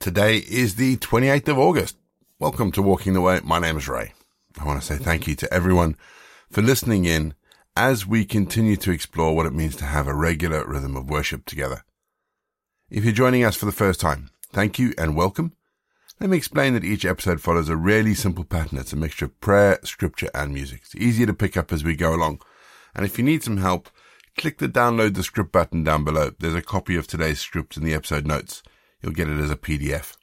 Today is the 28th of August. Welcome to Walking the Way. My name is Ray. I want to say thank you to everyone for listening in as we continue to explore what it means to have a regular rhythm of worship together. If you're joining us for the first time, thank you and welcome. Let me explain that each episode follows a really simple pattern. It's a mixture of prayer, scripture, and music. It's easier to pick up as we go along. And if you need some help, click the download the script button down below. There's a copy of today's script in the episode notes. You'll get it as a PDF.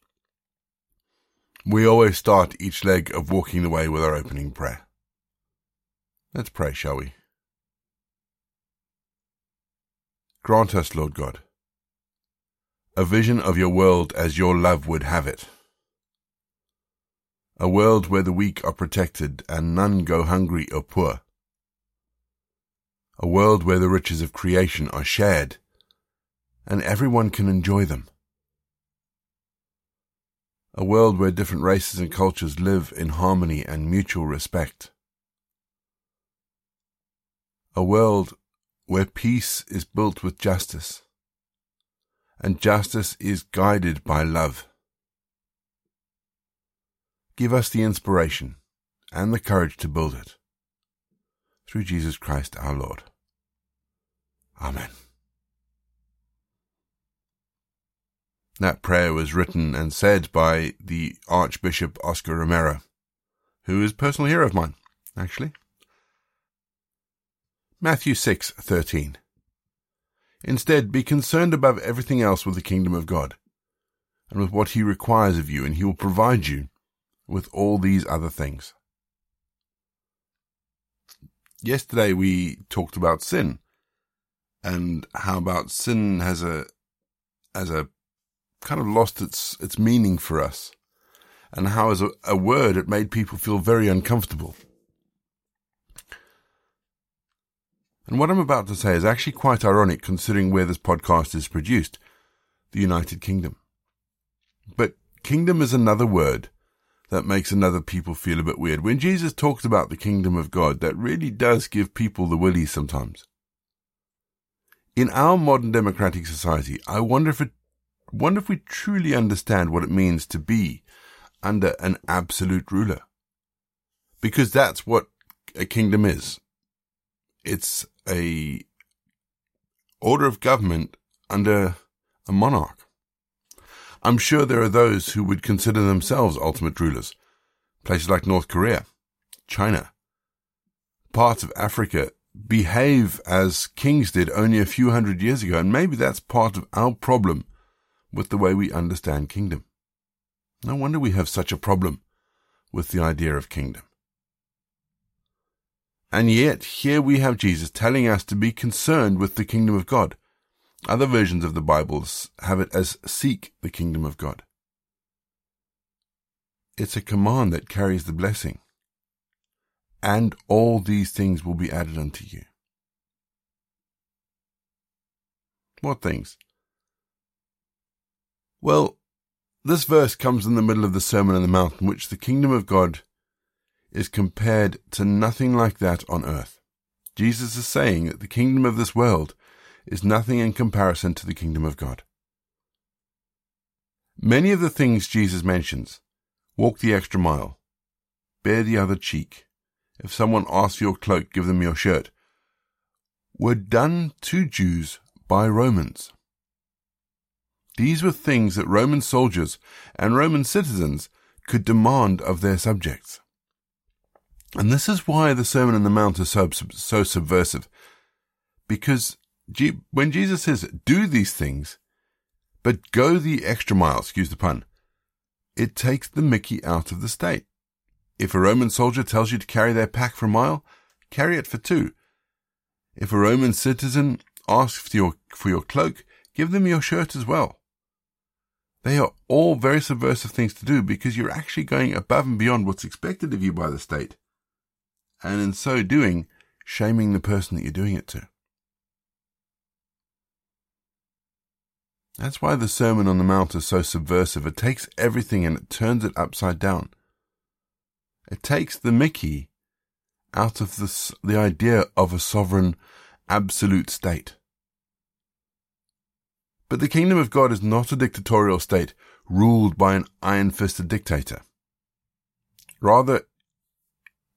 We always start each leg of walking the way with our opening prayer. Let's pray, shall we? Grant us, Lord God, a vision of your world as your love would have it. A world where the weak are protected and none go hungry or poor. A world where the riches of creation are shared and everyone can enjoy them a world where different races and cultures live in harmony and mutual respect. A world where peace is built with justice, and justice is guided by love. Give us the inspiration and the courage to build it. Through Jesus Christ our Lord. Amen. That prayer was written and said by the Archbishop Oscar Romero, who is a personal hero of mine, actually. Matthew 6:13. Instead, be concerned above everything else with the kingdom of God and with what he requires of you, and he will provide you with all these other things. Yesterday we talked about sin and how about sin has a as a kind of lost its its meaning for us, and how as a, a word it made people feel very uncomfortable. And what I'm about to say is actually quite ironic considering where this podcast is produced, the United Kingdom. But kingdom is another word that makes another people feel a bit weird. When Jesus talks about the kingdom of God, that really does give people the willies sometimes. In our modern democratic society, I wonder if it wonder if we truly understand what it means to be under an absolute ruler. Because that's what a kingdom is. It's a order of government under a monarch. I'm sure there are those who would consider themselves ultimate rulers. Places like North Korea, China, parts of Africa behave as kings did only a few hundred years ago, and maybe that's part of our problem with the way we understand kingdom. No wonder we have such a problem with the idea of kingdom. And yet, here we have Jesus telling us to be concerned with the kingdom of God. Other versions of the Bibles have it as seek the kingdom of God. It's a command that carries the blessing. And all these things will be added unto you. What things? Well, this verse comes in the middle of the Sermon on the Mount, in which the kingdom of God is compared to nothing like that on earth. Jesus is saying that the kingdom of this world is nothing in comparison to the kingdom of God. Many of the things Jesus mentions walk the extra mile, bear the other cheek, if someone asks for your cloak, give them your shirt were done to Jews by Romans. These were things that Roman soldiers and Roman citizens could demand of their subjects. And this is why the Sermon on the Mount is so, so subversive. Because when Jesus says, do these things, but go the extra mile, excuse the pun, it takes the mickey out of the state. If a Roman soldier tells you to carry their pack for a mile, carry it for two. If a Roman citizen asks for your, for your cloak, give them your shirt as well. They are all very subversive things to do because you're actually going above and beyond what's expected of you by the state. And in so doing, shaming the person that you're doing it to. That's why the Sermon on the Mount is so subversive. It takes everything and it turns it upside down. It takes the Mickey out of the, the idea of a sovereign, absolute state. But the kingdom of God is not a dictatorial state ruled by an iron-fisted dictator. Rather,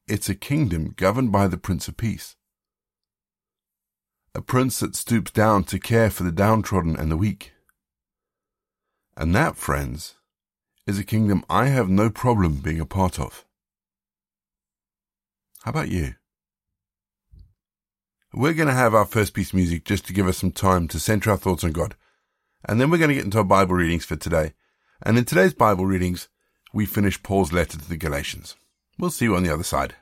it's a kingdom governed by the Prince of Peace. A prince that stoops down to care for the downtrodden and the weak. And that, friends, is a kingdom I have no problem being a part of. How about you? We're going to have our first piece of music just to give us some time to center our thoughts on God. And then we're going to get into our Bible readings for today. And in today's Bible readings, we finish Paul's letter to the Galatians. We'll see you on the other side.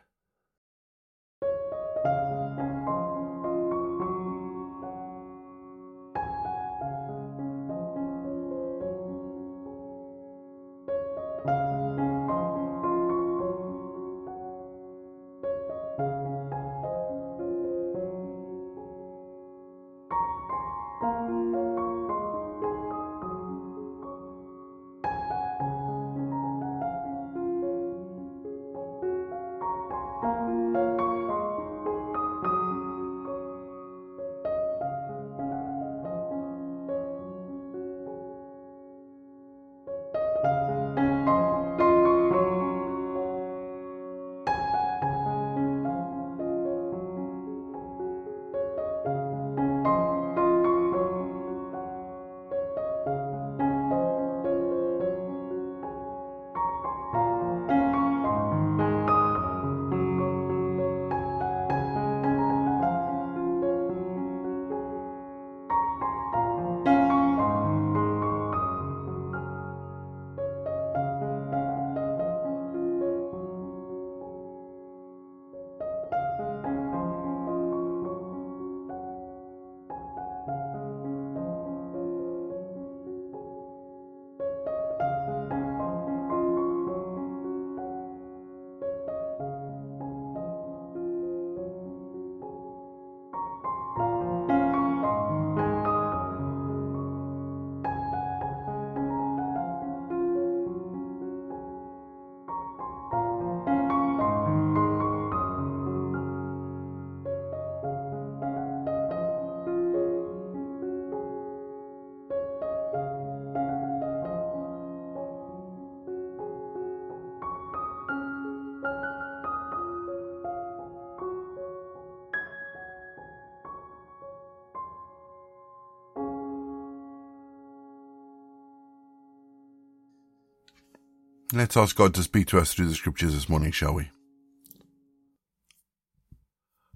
Let's ask God to speak to us through the scriptures this morning, shall we?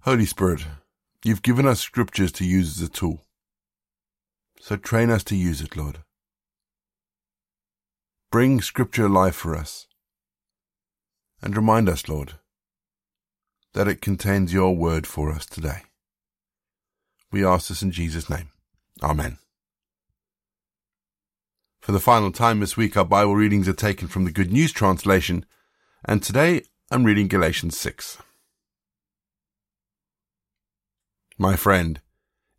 Holy Spirit, you've given us scriptures to use as a tool. So train us to use it, Lord. Bring scripture alive for us. And remind us, Lord, that it contains your word for us today. We ask this in Jesus' name. Amen. For the final time this week, our Bible readings are taken from the Good News translation, and today I'm reading Galatians 6. My friend,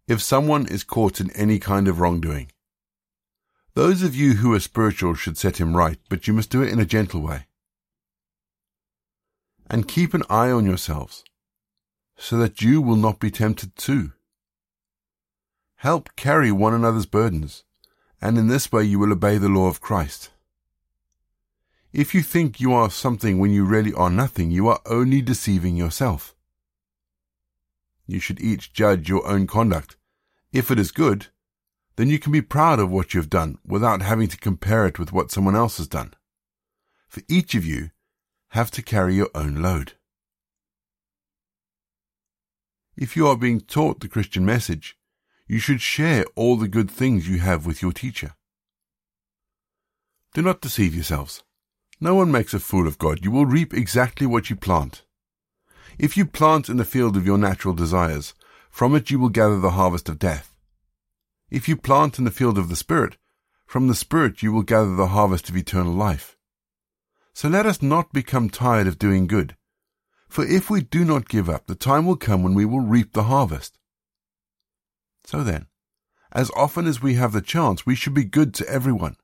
if someone is caught in any kind of wrongdoing, those of you who are spiritual should set him right, but you must do it in a gentle way. And keep an eye on yourselves, so that you will not be tempted too. Help carry one another's burdens and in this way you will obey the law of Christ. If you think you are something when you really are nothing, you are only deceiving yourself. You should each judge your own conduct. If it is good, then you can be proud of what you have done without having to compare it with what someone else has done. For each of you have to carry your own load. If you are being taught the Christian message, you should share all the good things you have with your teacher. Do not deceive yourselves. No one makes a fool of God. You will reap exactly what you plant. If you plant in the field of your natural desires, from it you will gather the harvest of death. If you plant in the field of the Spirit, from the Spirit you will gather the harvest of eternal life. So let us not become tired of doing good. For if we do not give up, the time will come when we will reap the harvest. So then, as often as we have the chance, we should be good to everyone,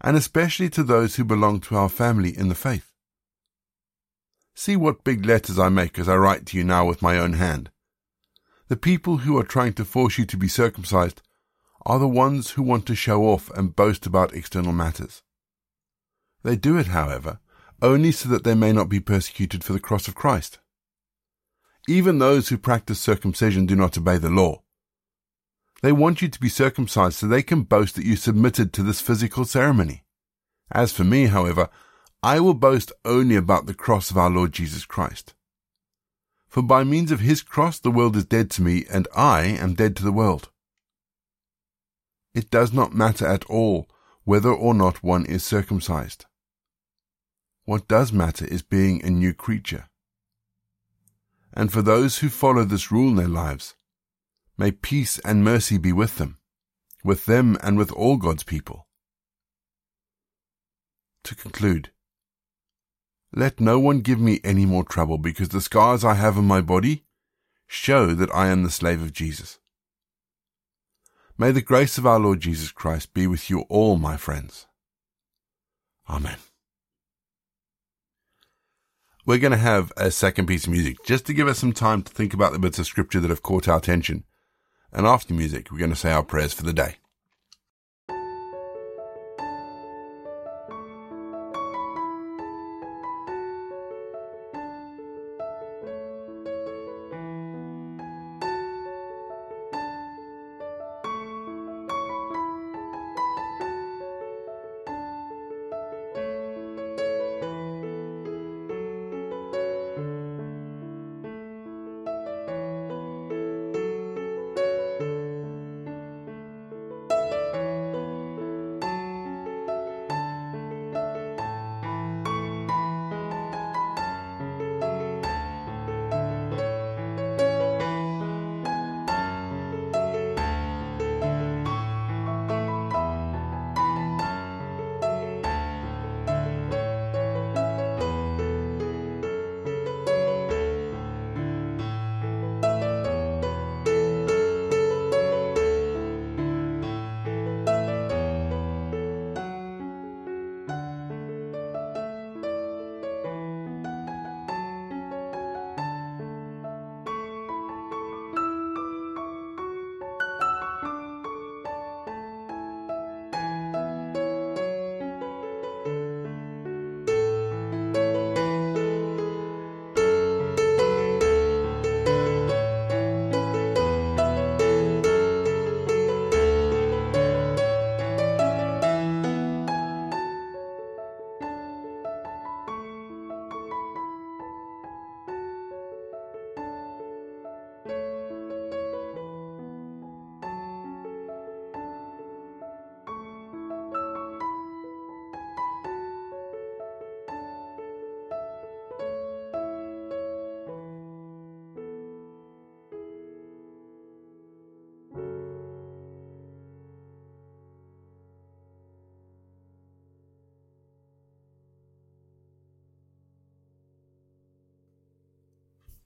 and especially to those who belong to our family in the faith. See what big letters I make as I write to you now with my own hand. The people who are trying to force you to be circumcised are the ones who want to show off and boast about external matters. They do it, however, only so that they may not be persecuted for the cross of Christ. Even those who practice circumcision do not obey the law. They want you to be circumcised so they can boast that you submitted to this physical ceremony. As for me, however, I will boast only about the cross of our Lord Jesus Christ. For by means of his cross the world is dead to me, and I am dead to the world. It does not matter at all whether or not one is circumcised. What does matter is being a new creature. And for those who follow this rule in their lives, may peace and mercy be with them, with them and with all God's people. To conclude, let no one give me any more trouble because the scars I have on my body show that I am the slave of Jesus. May the grace of our Lord Jesus Christ be with you all, my friends. Amen we're going to have a second piece of music just to give us some time to think about the bits of scripture that have caught our attention. And after music, we're going to say our prayers for the day.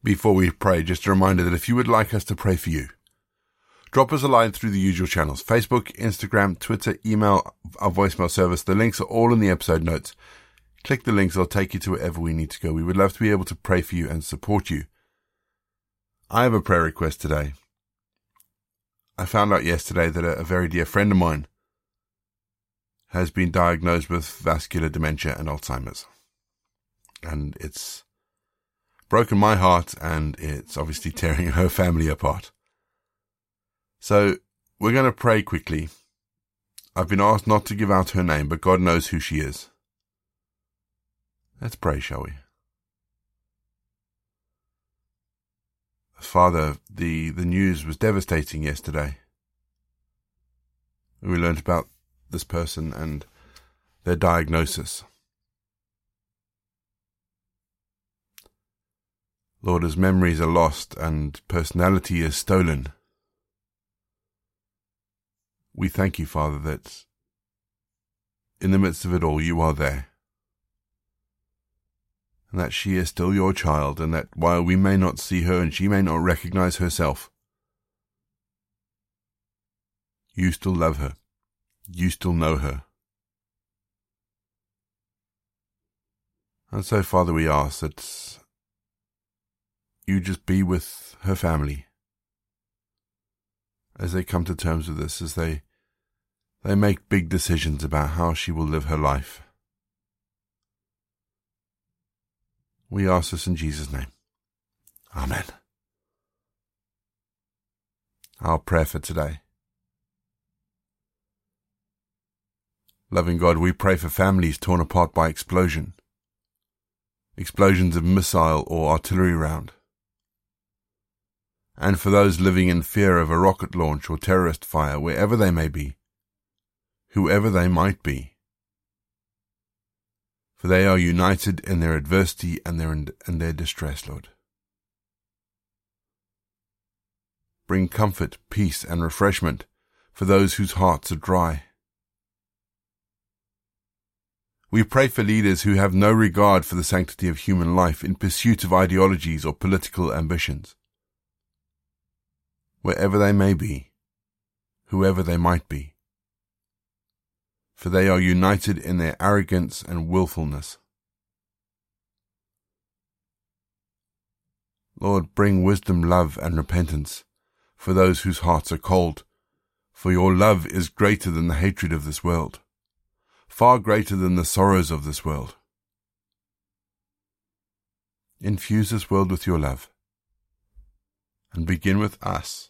Before we pray, just a reminder that if you would like us to pray for you, drop us a line through the usual channels Facebook, Instagram, Twitter, email, our voicemail service. The links are all in the episode notes. Click the links, they'll take you to wherever we need to go. We would love to be able to pray for you and support you. I have a prayer request today. I found out yesterday that a, very dear friend of mine has been diagnosed with vascular dementia and Alzheimer's. And it's broken my heart and it's obviously tearing her family apart. So we're going to pray quickly. I've been asked not to give out her name, but God knows who she is. Let's pray, shall we? Father, the, the news was devastating yesterday. We learned about this person and their diagnosis. Lord, as memories are lost and personality is stolen, we thank you, Father, that in the midst of it all, you are there. And that she is still your child, and that while we may not see her and she may not recognize herself, you still love her. You still know her. And so, Father, we ask that you just be with her family as they come to terms with this, as they they make big decisions about how she will live her life. We ask this in Jesus' name. Amen. Our prayer for today. Loving God, we pray for families torn apart by explosion, explosions of missile or artillery round, and for those living in fear of a rocket launch or terrorist fire wherever they may be, whoever they might be. For they are united in their adversity and their, and their distress, Lord. Bring comfort, peace, and refreshment for those whose hearts are dry we pray for leaders who have no regard for the sanctity of human life in pursuit of ideologies or political ambitions. Wherever they may be, whoever they might be, for they are united in their arrogance and wilfulness. Lord, bring wisdom, love, and repentance for those whose hearts are cold, for your love is greater than the hatred of this world far greater than the sorrows of this world. Infuse this world with your love, and begin with us,